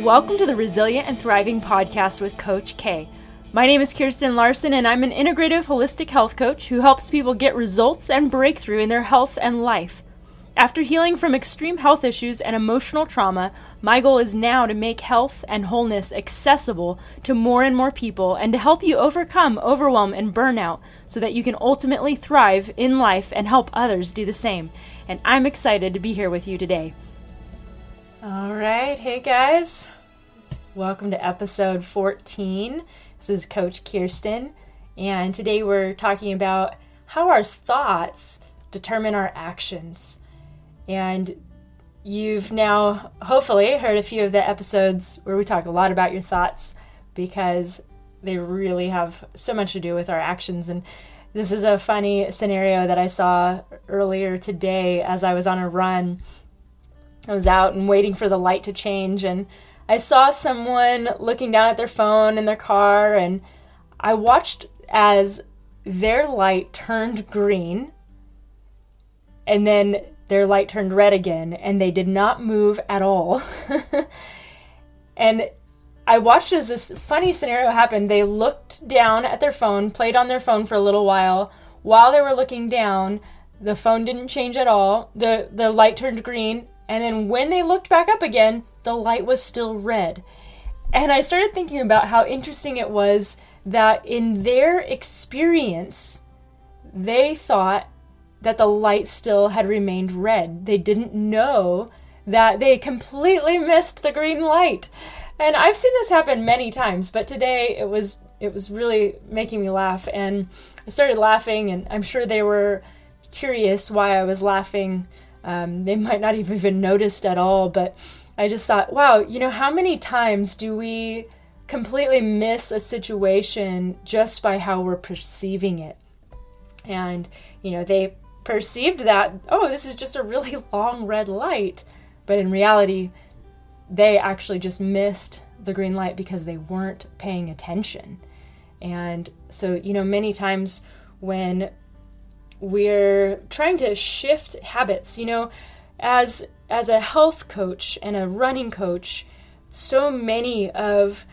Welcome to the Resilient and Thriving podcast with Coach K. My name is Kirsten Larson, and I'm an integrative holistic health coach who helps people get results and breakthrough in their health and life. After healing from extreme health issues and emotional trauma, my goal is now to make health and wholeness accessible to more and more people and to help you overcome overwhelm and burnout so that you can ultimately thrive in life and help others do the same. And I'm excited to be here with you today. All right, hey guys. Welcome to episode 14. This is Coach Kirsten, and today we're talking about how our thoughts determine our actions. And you've now hopefully heard a few of the episodes where we talk a lot about your thoughts because they really have so much to do with our actions. And this is a funny scenario that I saw earlier today as I was on a run. I was out and waiting for the light to change, and I saw someone looking down at their phone in their car, and I watched as their light turned green and then their light turned red again and they did not move at all. and I watched as this funny scenario happened. They looked down at their phone, played on their phone for a little while. While they were looking down, the phone didn't change at all. The the light turned green, and then when they looked back up again, the light was still red. And I started thinking about how interesting it was that in their experience, they thought that the light still had remained red. They didn't know that they completely missed the green light. And I've seen this happen many times, but today it was it was really making me laugh and I started laughing and I'm sure they were curious why I was laughing. Um, they might not have even noticed at all, but I just thought, wow, you know, how many times do we completely miss a situation just by how we're perceiving it? And, you know, they perceived that, oh, this is just a really long red light. But in reality, they actually just missed the green light because they weren't paying attention. And so, you know, many times when we're trying to shift habits, you know, as as a health coach and a running coach, so many of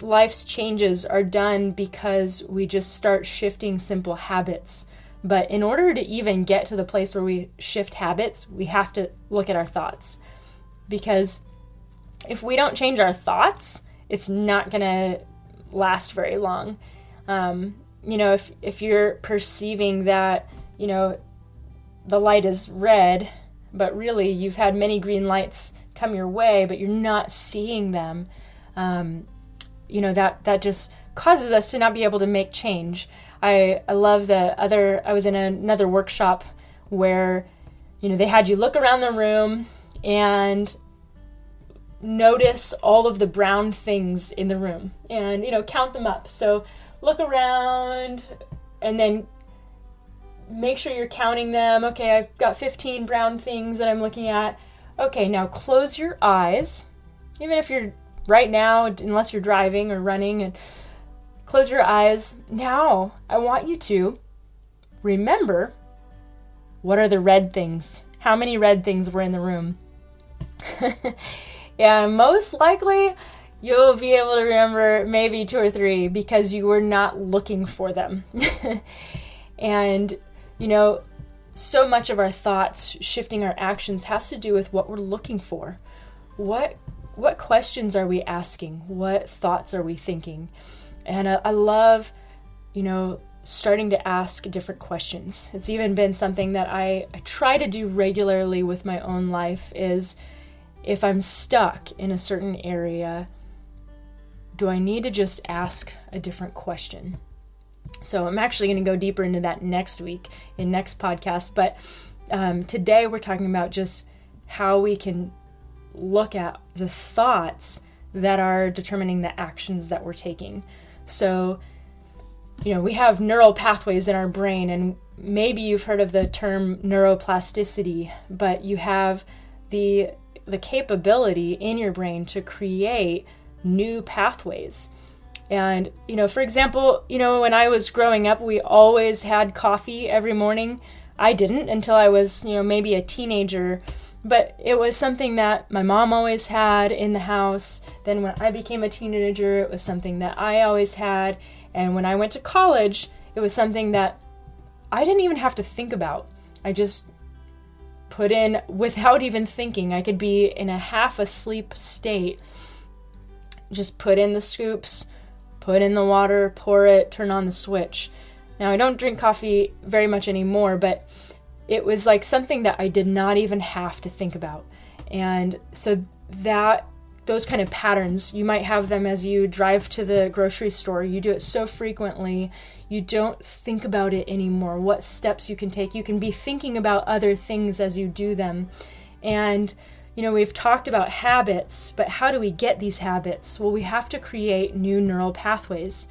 life's changes are done because we just start shifting simple habits. But in order to even get to the place where we shift habits, we have to look at our thoughts. Because if we don't change our thoughts, it's not going to last very long. Um, you know, if, if you're perceiving that, you know, the light is red, but really you've had many green lights come your way, but you're not seeing them, um, you know, that, that just causes us to not be able to make change. I, I love the other, I was in another workshop where, you know, they had you look around the room and notice all of the brown things in the room and, you know, count them up. So look around and then make sure you're counting them. Okay, I've got 15 brown things that I'm looking at. Okay, now close your eyes. Even if you're right now, unless you're driving or running and Close your eyes. Now, I want you to remember what are the red things? How many red things were in the room? yeah, most likely you'll be able to remember maybe two or three because you were not looking for them. and, you know, so much of our thoughts shifting our actions has to do with what we're looking for. What what questions are we asking? What thoughts are we thinking? And I, I love, you know, starting to ask different questions. It's even been something that I, I try to do regularly with my own life is if I'm stuck in a certain area, do I need to just ask a different question? So I'm actually going to go deeper into that next week in next podcast. But um, today we're talking about just how we can look at the thoughts that are determining the actions that we're taking. So, you know, we have neural pathways in our brain, and maybe you've heard of the term neuroplasticity, but you have the the capability in your brain to create new pathways. And, you know, for example, you know, when I was growing up, we always had coffee every morning. I didn't until I was, you know, maybe a teenager. but it was something that my mom always had in the house. Then when I became a teenager, it was something that I always had. And when I went to college, it was something that I didn't even have to think about. I just put in without even thinking. I could be in a half asleep state. Just put in the scoops, put in the water, pour it, turn on the switch. Now, I don't drink coffee very much anymore, but it was like something that I did not even have to think about. And so that those kind of patterns, you might have them as you drive to the grocery store. You do it so frequently, you don't think about it anymore. What steps you can take. You can be thinking about other things as you do them. And you know, we've talked about habits, but how do we get these habits? Well, we have to create new neural pathways.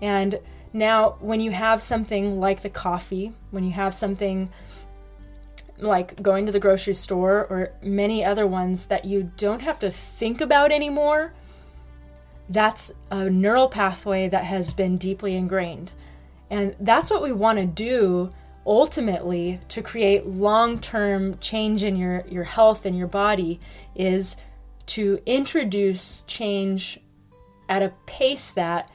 And now, when you have something like the coffee, when you have something like going to the grocery store or many other ones that you don't have to think about anymore, that's a neural pathway that has been deeply ingrained. And that's what we want to do ultimately to create long-term change in your, your health and your body is to introduce change at a pace that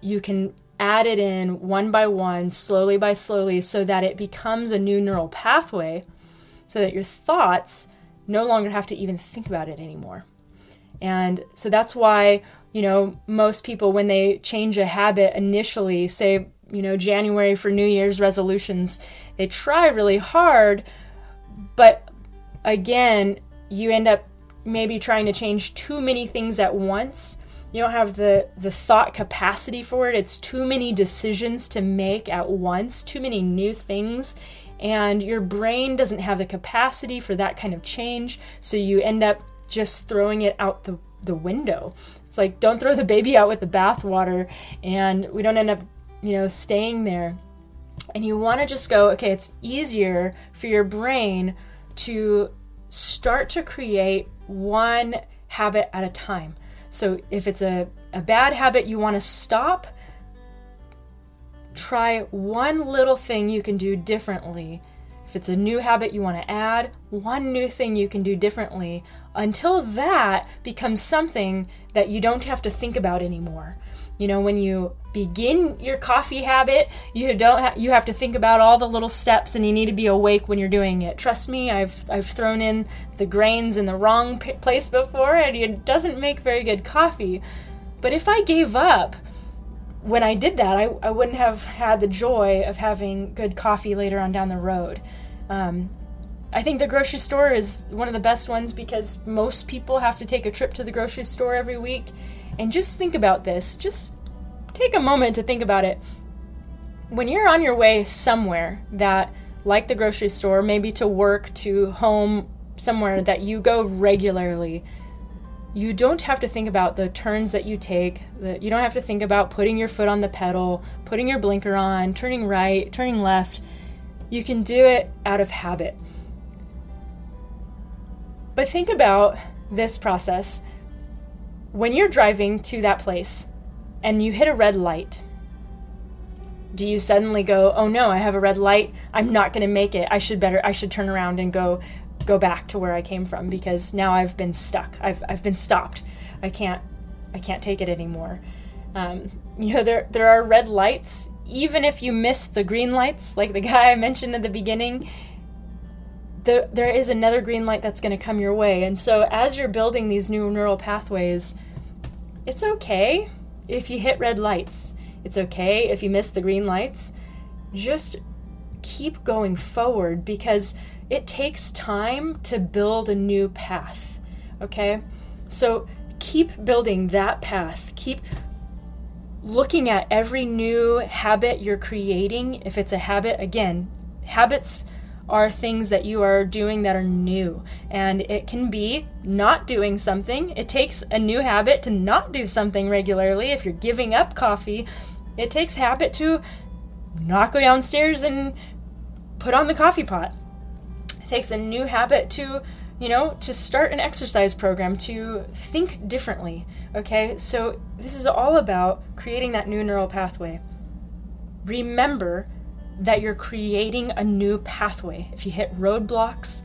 you can add it in one by one, slowly by slowly, so that it becomes a new neural pathway, so that your thoughts no longer have to even think about it anymore. And so that's why, you know, most people, when they change a habit initially, say, you know, January for New Year's resolutions, they try really hard, but again, you end up maybe trying to change too many things at once. You don't have the the thought capacity for it. It's too many decisions to make at once too many new things and your brain doesn't have the capacity for that kind of change so you end up just throwing it out the the window. It's like don't throw the baby out with the bathwater and we don't end up you know staying there and you want to just go okay it's easier for your brain to start to create one habit at a time so if it's a, a bad habit you want to stop, try one little thing you can do differently. If it's a new habit you want to add, one new thing you can do differently until that becomes something that you don't have to think about anymore. You know, when you begin your coffee habit, you don't ha- you have to think about all the little steps and you need to be awake when you're doing it. Trust me, I've I've thrown in the grains in the wrong p- place before and it doesn't make very good coffee. But if I gave up when I did that, I, I wouldn't have had the joy of having good coffee later on down the road. Um, I think the grocery store is one of the best ones because most people have to take a trip to the grocery store every week and just think about this. Just take a moment to think about it. When you're on your way somewhere that, like the grocery store, maybe to work, to home, somewhere that you go regularly, you don't have to think about the turns that you take. You don't have to think about putting your foot on the pedal, putting your blinker on, turning right, turning left. You can do it out of habit. But think about this process when you're driving to that place and you hit a red light, do you suddenly go, "Oh no, I have a red light. I'm not going to make it. I should better I should turn around and go go back to where I came from because now I've been stuck. I've I've been stopped. I can't I can't take it anymore." Um, you know, there there are red lights even if you miss the green lights, like the guy I mentioned at the beginning, the, there is another green light that's going to come your way. And so, as you're building these new neural pathways, it's okay if you hit red lights. It's okay if you miss the green lights. Just keep going forward because it takes time to build a new path. Okay? So keep building that path. Keep looking at every new habit you're creating. If it's a habit, again, habits are things that you are doing that are new. And it can be not doing something. It takes a new habit to not do something regularly. If you're giving up coffee, it takes habit to not go downstairs and put on the coffee pot. It takes a new habit to, you know, to start an exercise program, to think differently. Okay, so this is all about creating that new neural pathway. Remember that you're creating a new pathway. If you hit roadblocks,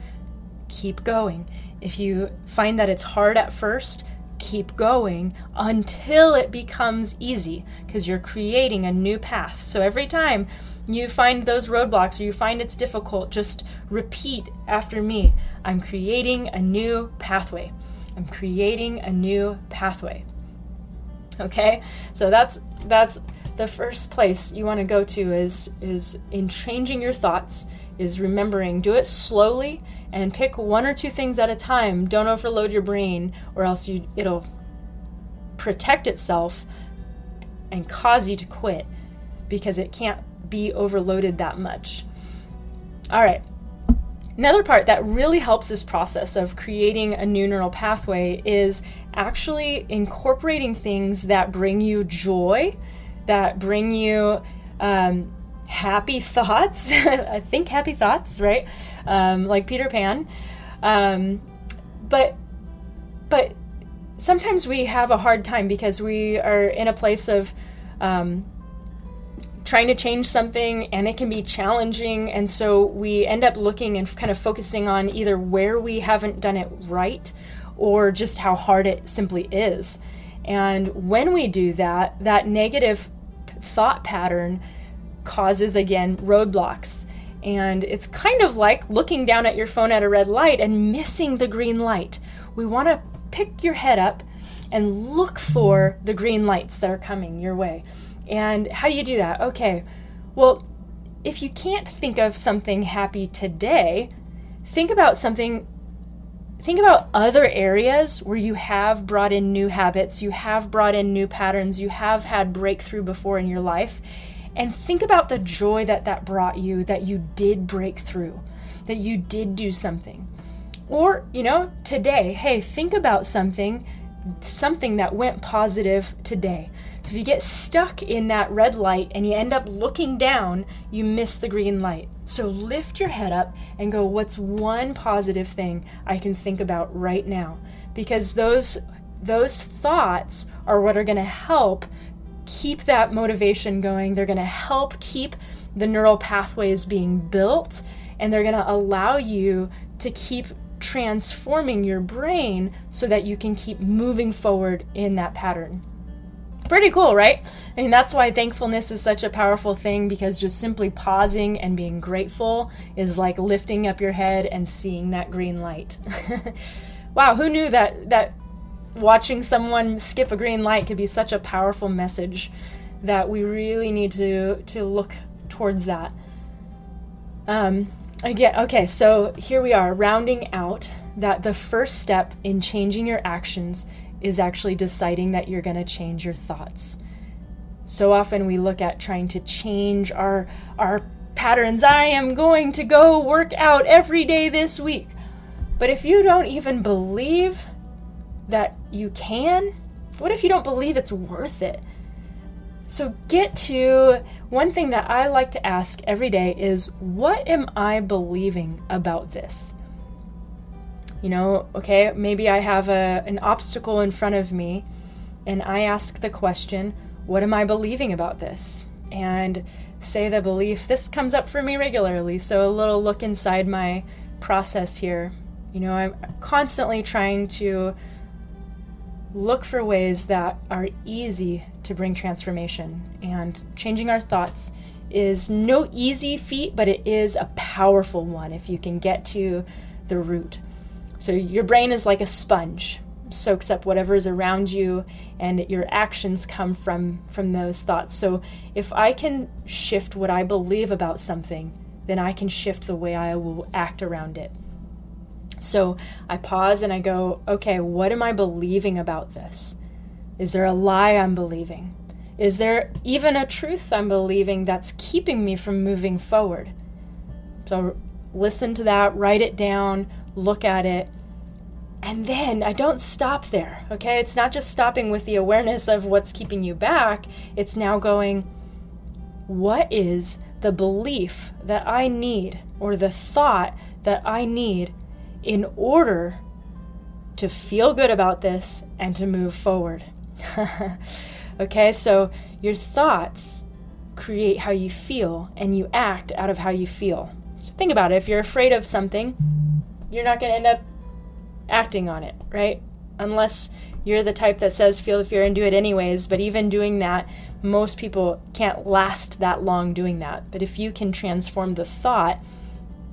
keep going. If you find that it's hard at first, keep going until it becomes easy because you're creating a new path. So every time you find those roadblocks or you find it's difficult, just repeat after me I'm creating a new pathway. I'm creating a new pathway. Okay? So that's that's the first place you want to go to is is in changing your thoughts is remembering. Do it slowly and pick one or two things at a time. Don't overload your brain or else you it'll protect itself and cause you to quit because it can't be overloaded that much. All right Another part that really helps this process of creating a new neural pathway is actually incorporating things that bring you joy, that bring you um, happy thoughts. I think happy thoughts, right? Um, like Peter Pan. Um, but but sometimes we have a hard time because we are in a place of um, trying to change something and it can be challenging and so we end up looking and kind of focusing on either where we haven't done it right or just how hard it simply is and when we do that that negative thought pattern causes again roadblocks. And it's kind of like looking down at your phone at a red light and missing the green light. We want to pick your head up and look for the green lights that are coming your way. And how do you do that? Okay, well, if you can't think of something happy today, think about something think about other areas where you have brought in new habits, you have brought in new patterns, you have had breakthrough before in your life, and think about the joy that that brought you that you did break through, that you did do something. Or, you know, today, hey, think about something something that went positive today. If you get stuck in that red light and you end up looking down, you miss the green light. So lift your head up and go, what's one positive thing I can think about right now? Because those those thoughts are what are going to help keep that motivation going. They're going to help keep the neural pathways being built and they're going to allow you to keep transforming your brain so that you can keep moving forward in that pattern. Pretty cool, right? Mean, that's why thankfulness is such a powerful thing because just simply pausing and being grateful is like lifting up your head and seeing that green light. wow, who knew that that watching someone skip a green light could be such a powerful message that we really need to to look towards that. Um, again, okay, so here we are rounding out that the first step in changing your actions is actually deciding that you're going to change your thoughts. So often we look at trying to change our our patterns. I am going to go work out every day this week. But if you don't even believe that you can, what if you don't believe it's worth it? So, get to one thing that I like to ask every day is what am I believing about this? You know, okay, maybe I have a, an obstacle in front of me and I ask the question, what am I believing about this? And say the belief, this comes up for me regularly. So, a little look inside my process here. You know, I'm constantly trying to look for ways that are easy to bring transformation. And changing our thoughts is no easy feat, but it is a powerful one if you can get to the root. So your brain is like a sponge, soaks up whatever is around you and your actions come from from those thoughts. So if I can shift what I believe about something, then I can shift the way I will act around it. So I pause and I go, okay, what am I believing about this? Is there a lie I'm believing? Is there even a truth I'm believing that's keeping me from moving forward? So listen to that, write it down, look at it. And then I don't stop there, okay? It's not just stopping with the awareness of what's keeping you back. It's now going, what is the belief that I need or the thought that I need in order to feel good about this and to move forward. okay, so your thoughts create how you feel and you act out of how you feel. So think about it. If you're afraid of something, you're not going to end up acting on it, right? Unless you're the type that says feel the fear and do it anyways. But even doing that, most people can't last that long doing that. But if you can transform the thought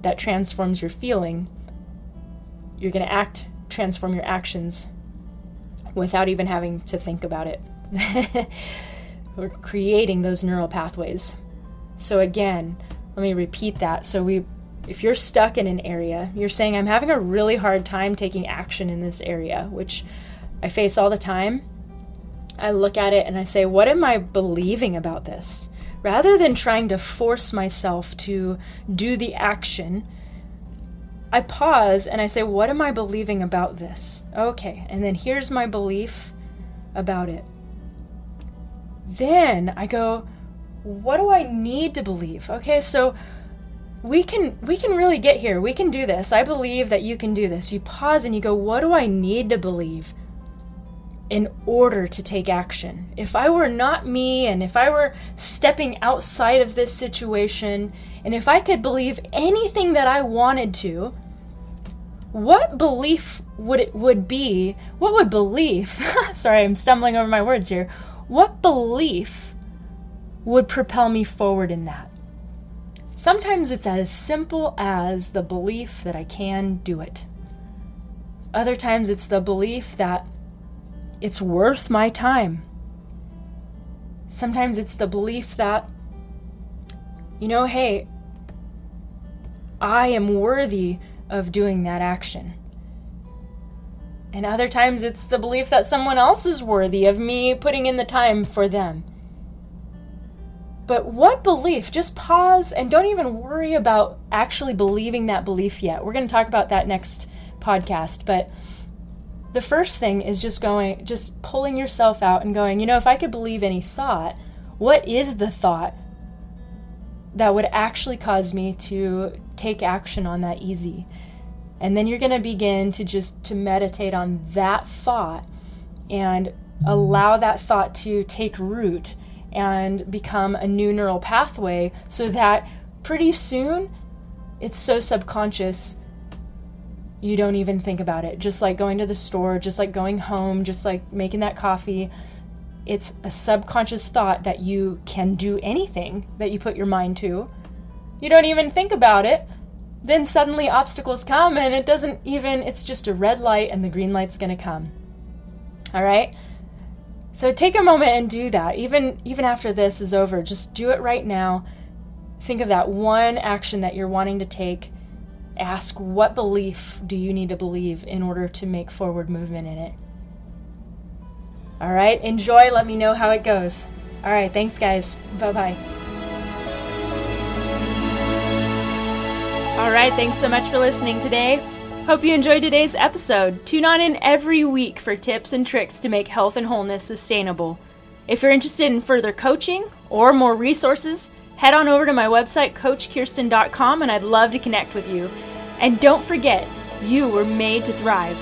that transforms your feeling, you're going to act, transform your actions without even having to think about it. We're creating those neural pathways. So again, let me repeat that. So we if you're stuck in an area, you're saying I'm having a really hard time taking action in this area, which I face all the time. I look at it and I say, what am I believing about this? Rather than trying to force myself to do the action, I pause and I say, What am I believing about this? Okay, and then here's my belief about it. Then I go, What do I need to believe? Okay, so we can we can really get here. We can do this. I believe that you can do this. You pause and you go, What do I need to believe? in order to take action. If I were not me and if I were stepping outside of this situation and if I could believe anything that I wanted to, what belief would it would be? What would belief? sorry, I'm stumbling over my words here. What belief would propel me forward in that? Sometimes it's as simple as the belief that I can do it. Other times it's the belief that it's worth my time. Sometimes it's the belief that, you know, hey, I am worthy of doing that action. And other times it's the belief that someone else is worthy of me putting in the time for them. But what belief? Just pause and don't even worry about actually believing that belief yet. We're going to talk about that next podcast. But the first thing is just going, just pulling yourself out and going, you know, if I could believe any thought, what is the thought that would actually cause me to take action on that easy? And then you're going to begin to just to meditate on that thought and allow that thought to take root and become a new neural pathway so that pretty soon it's so subconscious you don't even think about it. Just like going to the store, just like going home, just like making that coffee. It's a subconscious thought that you can do anything that you put your mind to. You don't even think about it. Then suddenly obstacles come and it doesn't even, it's just a red light and the green light's to come. All right? So take a moment and do that. Even even after this is over, just do it right now. Think of that one action that you're wanting to take ask what belief do you need to believe in order to make forward movement in it. All right, enjoy. Let me know how it goes. All right, thanks, guys. Bye bye. All right, thanks so much for listening today. Hope you enjoyed today's episode. Tune on in every week for tips and tricks to make health and wholeness sustainable. If you're interested in further coaching or more resources, head on over to my website, coachkirsten.com, and I'd love to connect with you. And don't forget, you were made to thrive.